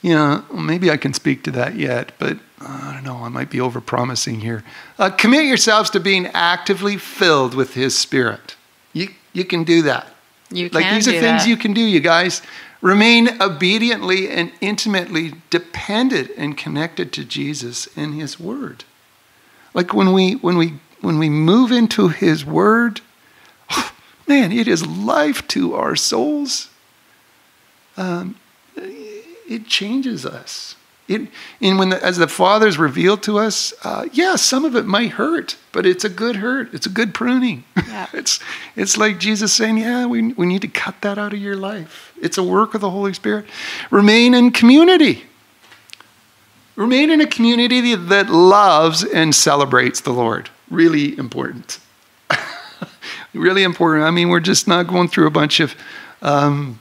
Yeah, maybe I can speak to that yet, but I don't know. I might be over promising here. Uh, commit yourselves to being actively filled with His Spirit. You, you can do that. You like these are things that. you can do, you guys. Remain obediently and intimately dependent and connected to Jesus and His Word. Like when we when we when we move into His Word, man, it is life to our souls. Um, it changes us. It, and when the, as the Father's revealed to us, uh, yeah, some of it might hurt, but it's a good hurt. It's a good pruning. Yeah. it's it's like Jesus saying, yeah, we we need to cut that out of your life. It's a work of the Holy Spirit. Remain in community. Remain in a community that loves and celebrates the Lord. Really important. really important. I mean, we're just not going through a bunch of um,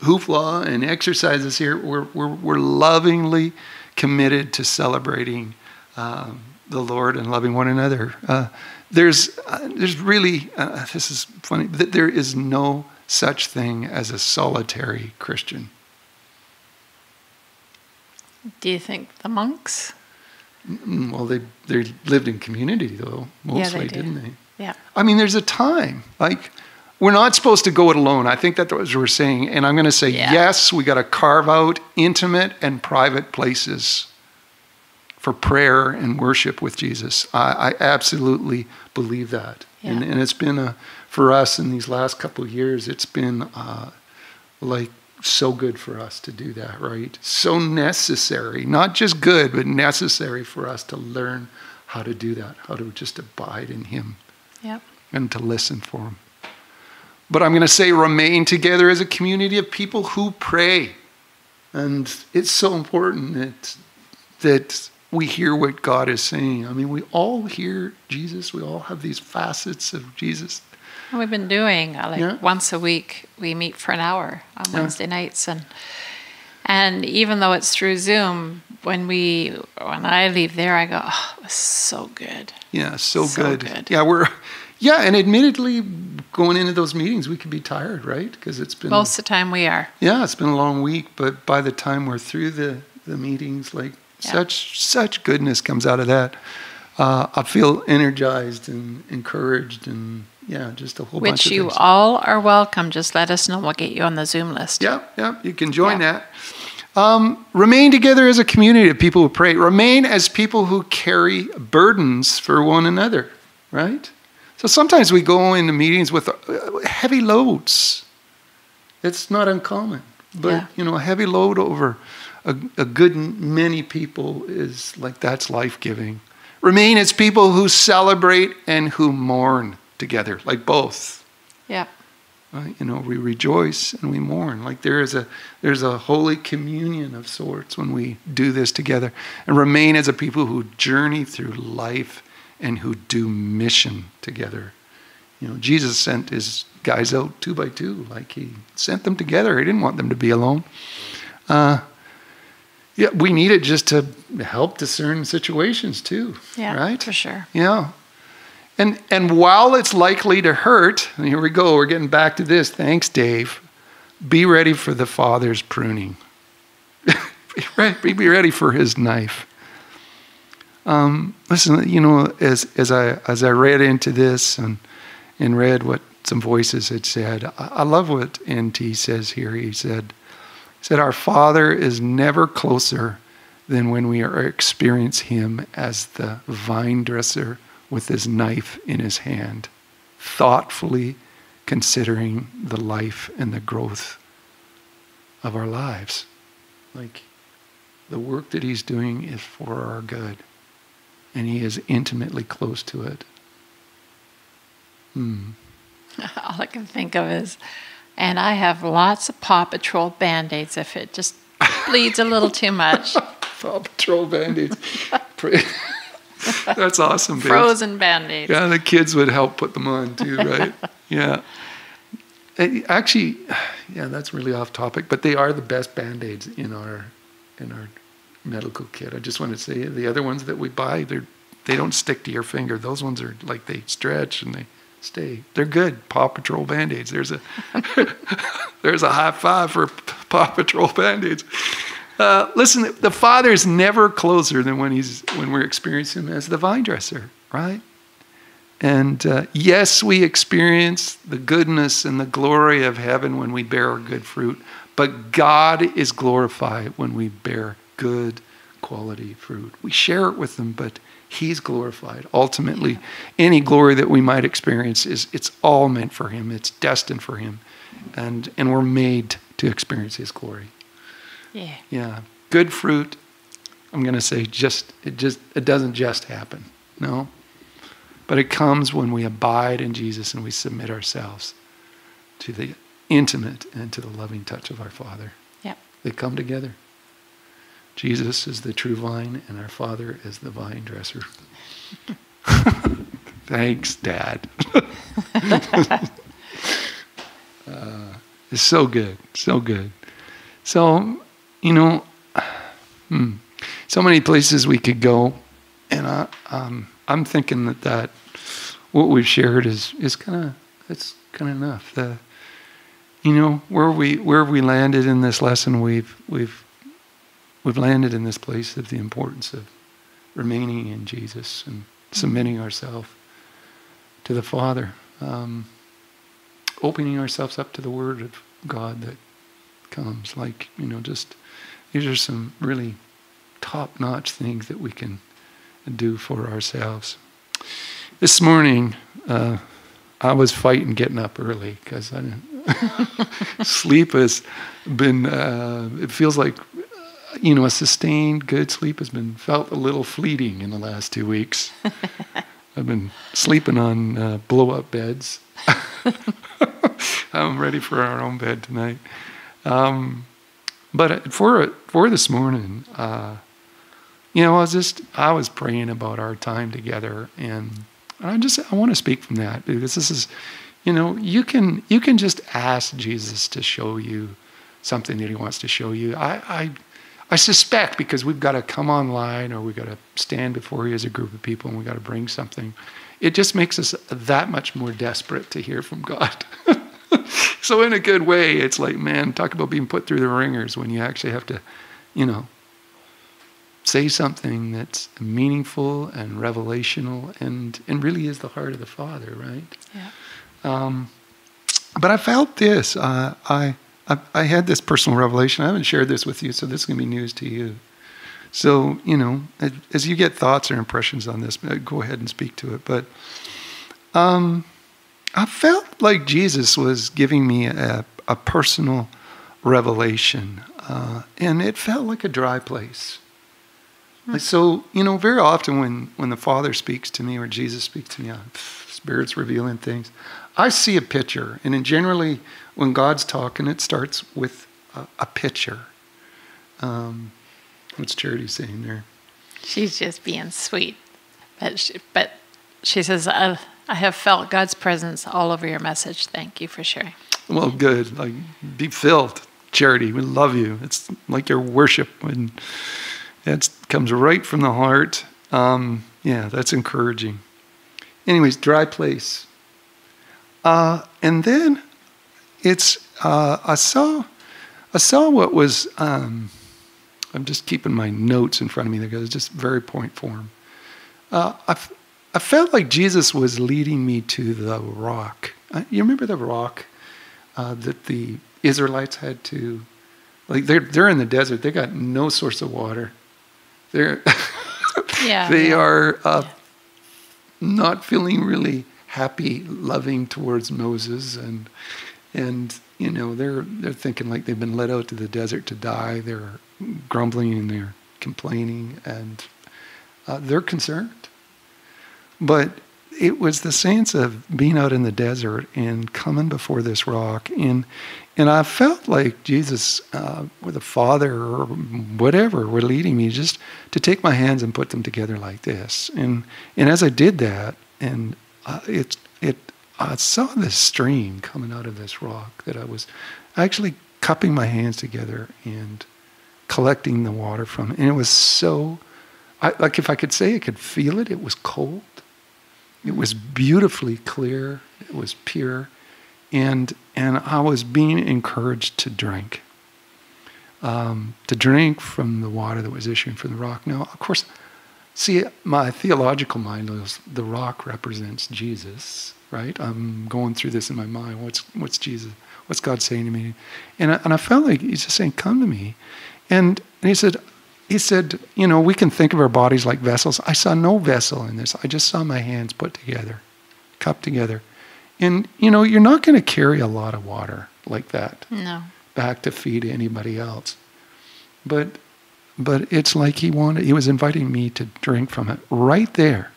hoopla and exercises here. We're, we're, we're lovingly committed to celebrating um, the Lord and loving one another. Uh, there's, uh, there's really, uh, this is funny, that there is no such thing as a solitary Christian. Do you think the monks? Mm, Well, they, they lived in community, though, mostly, yeah, they didn't do. they? Yeah. I mean, there's a time. Like, we're not supposed to go it alone. I think that's what we're saying. And I'm going to say, Yeah. yes, we got to carve out intimate and private places for prayer and worship with Jesus. I, I absolutely believe that. And, and it's been a, for us in these last couple of years, it's been uh, like so good for us to do that, right? So necessary, not just good, but necessary for us to learn how to do that, how to just abide in Him Yep. and to listen for him. But I'm going to say remain together as a community of people who pray. And it's so important that, that we hear what God is saying. I mean, we all hear Jesus, we all have these facets of Jesus. And we've been doing uh, like Yeah. once a week. We meet for an hour on Yeah. Wednesday nights, and and even though it's through Zoom, when we when I leave there, I go, oh, it was so good. Yeah, so, So good. good. Yeah, we're, yeah, and admittedly, going into those meetings, we could be tired, right? Because it's been Most of the time, we are. Yeah, it's been a long week, but by the time we're through the, the meetings, like Yeah. such such goodness comes out of that. Uh, I feel energized and encouraged, and yeah, just a whole bunch Which of you things. all are welcome. Just let us know. We'll get you on the Zoom list. Yeah, yeah, you can join Yeah. that. Um, remain together as a community of people who pray. Remain as people who carry burdens for one another, right? So sometimes we go into meetings with uh, heavy loads. It's not uncommon, but Yeah. you know, a heavy load over a, a good many people is like that's life giving. Remain as people who celebrate and who mourn together, like both Yeah. right? You know, we rejoice and we mourn. Like there is a there's a holy communion of sorts when we do this together and remain as a people who journey through life and who do mission together. You know, Jesus sent his guys out two by two, like he sent them together. He didn't want them to be alone. Uh, yeah, we need it just to help discern situations too. Yeah. right. For sure. Yeah. And and while it's likely to hurt, and here we go, we're getting back to this. Thanks, Dave. Be ready for the Father's pruning. be, ready, be ready for his knife. Um, listen, you know, as as I as I read into this and and read what some voices had said, I, I love what NT says here. He said, he said, Our Father is never closer than when we experience him as the vine dresser with his knife in his hand, thoughtfully considering the life and the growth of our lives. Like the work that he's doing is for our good, and he is intimately close to it. Hmm. All I can think of is, and I have lots of Paw Patrol band aids if it just bleeds a little too much. Paw Patrol band-aids. That's awesome. Frozen band aids. Yeah, the kids would help put them on too, right? yeah. Eh, Actually, yeah, that's really off topic, but they are the best band-aids in our in our medical kit. I just want to say the other ones that we buy, they're they don't stick to your finger. Those ones are like they stretch and they stay. They're good. Paw Patrol band-aids. There's a there's a high five for Paw Patrol band-aids. Uh, listen, the Father is never closer than when he's when we're experiencing him as the vine dresser, right? And uh, yes, we experience the goodness and the glory of heaven when we bear good fruit, but God is glorified when we bear good quality fruit. We share it with them, but He's glorified. Ultimately, any glory that we might experience is it's all meant for Him. It's destined for Him, and and we're made to experience His glory. Yeah. Yeah. Good fruit. I'm going to say just it just it doesn't just happen. No. But it comes when we abide in Jesus and we submit ourselves to the intimate and to the loving touch of our Father. Yeah. They come together. Jesus is the true vine, and our Father is the vine dresser. Thanks, Dad. uh, it's so good, so good. So, you know, hmm, so many places we could go, and I, um, I'm thinking that that what we've shared is is kind of it's kind of enough. The, you know where we where we landed in this lesson, we've we've we've landed in this place of the importance of remaining in Jesus and submitting ourselves to the Father, um, opening ourselves up to the Word of God that comes. Like you know, just these are some really top-notch things that we can do for ourselves. This morning, uh, I was fighting getting up early because I sleep has been. Uh, it feels like you know a sustained good sleep has been felt a little fleeting in the last two weeks. I've been sleeping on uh, blow up beds. I'm ready for our own bed tonight. Um, but for for this morning, uh, you know, I was just I was praying about our time together, and I just I want to speak from that because this is, you know, you can you can just ask Jesus to show you something that He wants to show you. I I, I suspect because we've got to come online or we've got to stand before you as a group of people and we've got to bring something. It just makes us that much more desperate to hear from God. so in a good way, it's like, man, talk about being put through the wringers when you actually have to, you know, say something that's meaningful and revelational and, and really is the heart of the Father, right? Yeah. Um, but I felt this. Uh, I, I, I had this personal revelation. I haven't shared this with you, so this is going to be news to you. So, you know, as you get thoughts or impressions on this, uh, go ahead and speak to it. But um, I felt like Jesus was giving me a, a personal revelation, uh, and it felt like a dry place. Like, so, you know, very often when, when the Father speaks to me or Jesus speaks to me, uh, Spirit's revealing things, I see a picture. And generally, when God's talking, it starts with a, a picture. Um, what's Charity saying there? She's just being sweet. But she, but she says, I, I have felt God's presence all over your message. Thank you for sharing. Well, good. Like, be filled. Charity, we love you. It's like your worship when it comes right from the heart. Um, yeah, that's encouraging. Anyways, dry place. Uh, and then it's uh, I saw I saw what was um, I'm just keeping my notes in front of me because it's just very point form. Uh, I, I felt like Jesus was leading me to the rock. Uh, you remember the rock uh, that the Israelites had to like they're they're in the desert. They got no source of water. They're yeah, they yeah. are uh, Yeah. not feeling really happy, loving towards Moses, and and you know they're they're thinking like they've been led out to the desert to die. They're grumbling and they're complaining, and uh, they're concerned. But it was the sense of being out in the desert and coming before this rock, and and I felt like Jesus, uh, or the Father, or whatever, were leading me just to take my hands and put them together like this. And and as I did that, and uh, it it I saw this stream coming out of this rock that I was actually cupping my hands together and collecting the water from, and it was so. I, like if I could say I could feel it, it was cold. It was beautifully clear. It was pure, and and I was being encouraged to drink. um, to drink from the water that was issuing from the rock. Now, of course, see, my theological mind is the rock represents Jesus, right? I'm going through this in my mind. What's what's Jesus? What's God saying to me? And I, and I felt like He's just saying, "Come to me," and, and He said. He said, you know, we can think of our bodies like vessels. I saw no vessel in this. I just saw my hands put together, cupped together. And, you know, you're not going to carry a lot of water like that. No back to feed anybody else. But but it's like he wanted he was inviting me to drink from it right there.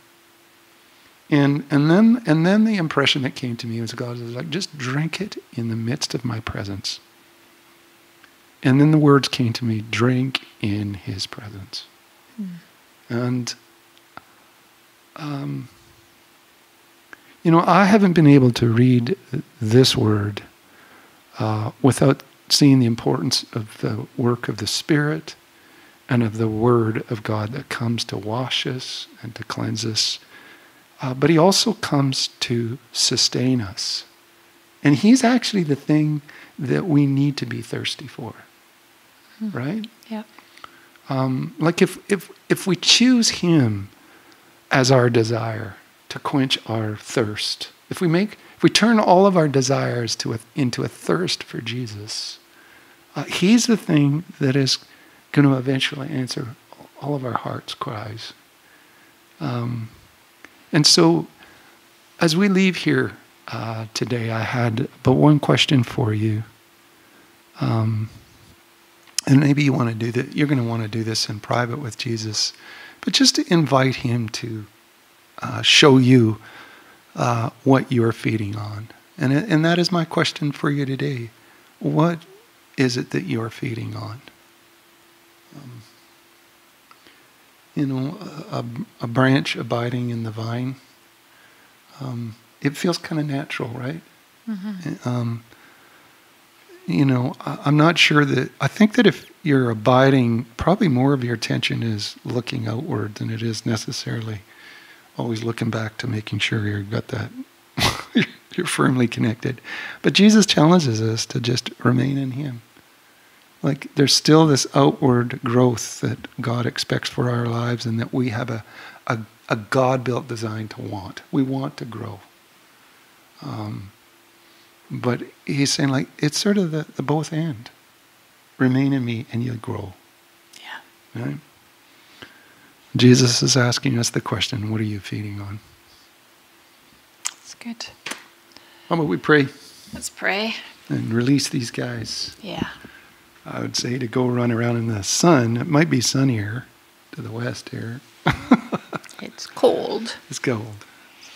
And and then and then the impression that came to me was God was like, just drink it in the midst of my presence. And then the words came to me, drink in his presence. Mm. And um, you know, I haven't been able to read this word uh, without seeing the importance of the work of the Spirit and of the Word of God that comes to wash us and to cleanse us. Uh, but He also comes to sustain us. And He's actually the thing that we need to be thirsty for. Hmm. Right? Yeah. Um, like if, if, if we choose Him as our desire to quench our thirst, if we make if we turn all of our desires to a, into a thirst for Jesus, uh, he's the thing that is going to eventually answer all of our heart's cries. Um, and so, as we leave here uh, today, I had but one question for you. Um, and maybe you want to do that. You're going to want to do this in private with Jesus, but just to invite Him to uh, show you uh, what you're feeding on. And, and that is my question for you today. What is it that you're feeding on? Um, you know, a, a, branch abiding in the vine. Um, it feels kind of natural, right? Mm-hmm. Um, you know, I, I'm not sure that, I think that if you're abiding, probably more of your attention is looking outward than it is necessarily always looking back to making sure you've got that you're firmly connected. But Jesus challenges us to just remain in Him. Like there's still this outward growth that God expects for our lives, and that we have a, a, a God built design to want. We want to grow. Um, but He's saying, like, it's sort of the, the both and. Remain in me, and you'll grow. Yeah. Right? Jesus is asking us the question what are you feeding on? That's good. How about we pray? Let's pray. And release these guys. Yeah. I would say to go run around in the sun. It might be sunnier to the west here. it's cold. It's cold.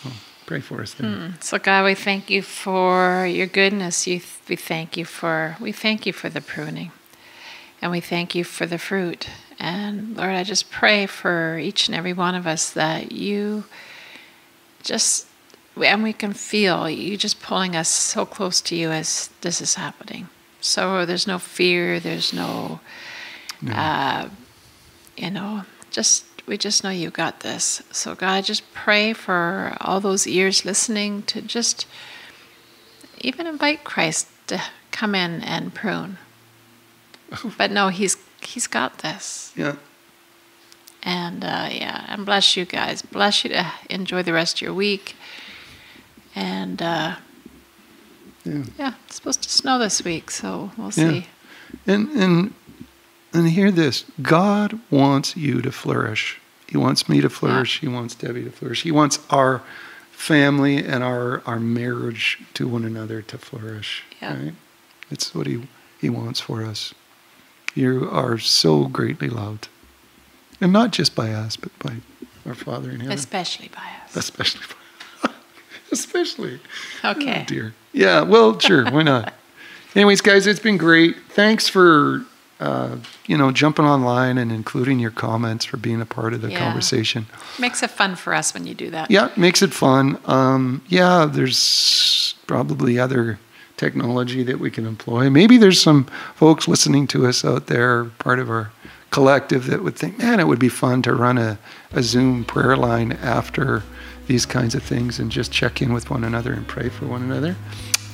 So pray for us there. Hmm. So God, we thank you for your goodness. You, we thank you for we thank you for the pruning, and we thank you for the fruit. And Lord, I just pray for each and every one of us that you just and we can feel you just pulling us so close to you as this is happening. So there's no fear, there's no, no. Uh, you know, just we just know you got this. So God, just pray for all those ears listening to just even invite Christ to come in and prune. but no, he's he's got this. Yeah. And uh, yeah, and bless you guys. Bless you to enjoy the rest of your week. And uh, yeah. yeah, it's supposed to snow this week, so we'll see. Yeah. And and and hear this: God wants you to flourish. He wants me to flourish. Yeah. He wants Debbie to flourish. He wants our family and our our marriage to one another to flourish. Yeah. Right? It's what he he wants for us. You are so greatly loved, and not just by us, but by our Father in heaven. Especially by us. Especially by especially. Okay. Oh, dear. Yeah, well, sure. Why not? Anyways, guys, it's been great. Thanks for, uh, you know, jumping online and including your comments for being a part of the yeah. conversation. Makes it fun for us when you do that. Yeah, makes it fun. Um, yeah, there's probably other technology that we can employ. Maybe there's some folks listening to us out there, part of our collective, that would think, man, it would be fun to run a, a Zoom prayer line after these kinds of things and just check in with one another and pray for one another.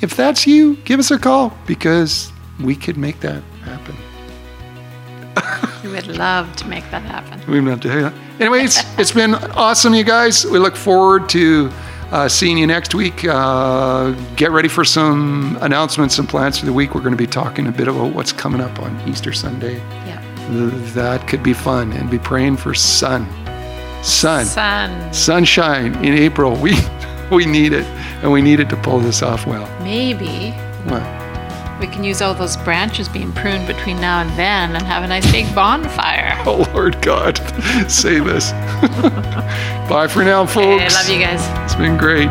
If that's you, give us a call because we could make that happen. We would love to make that happen. We'd love to that. Anyways, it's been awesome, you guys. We look forward to uh, seeing you next week. Uh, get ready for some announcements and plans for the week. We're going to be talking a bit about what's coming up on Easter Sunday. Yeah. That could be fun, and be praying for sun, sun, Sun. sunshine in April. We we need it, and we need it to pull this off well. Maybe Well, we can use all those branches being pruned between now and then and have a nice big bonfire. oh Lord God, save us. Bye for now, folks. Okay, love you guys. It's been great.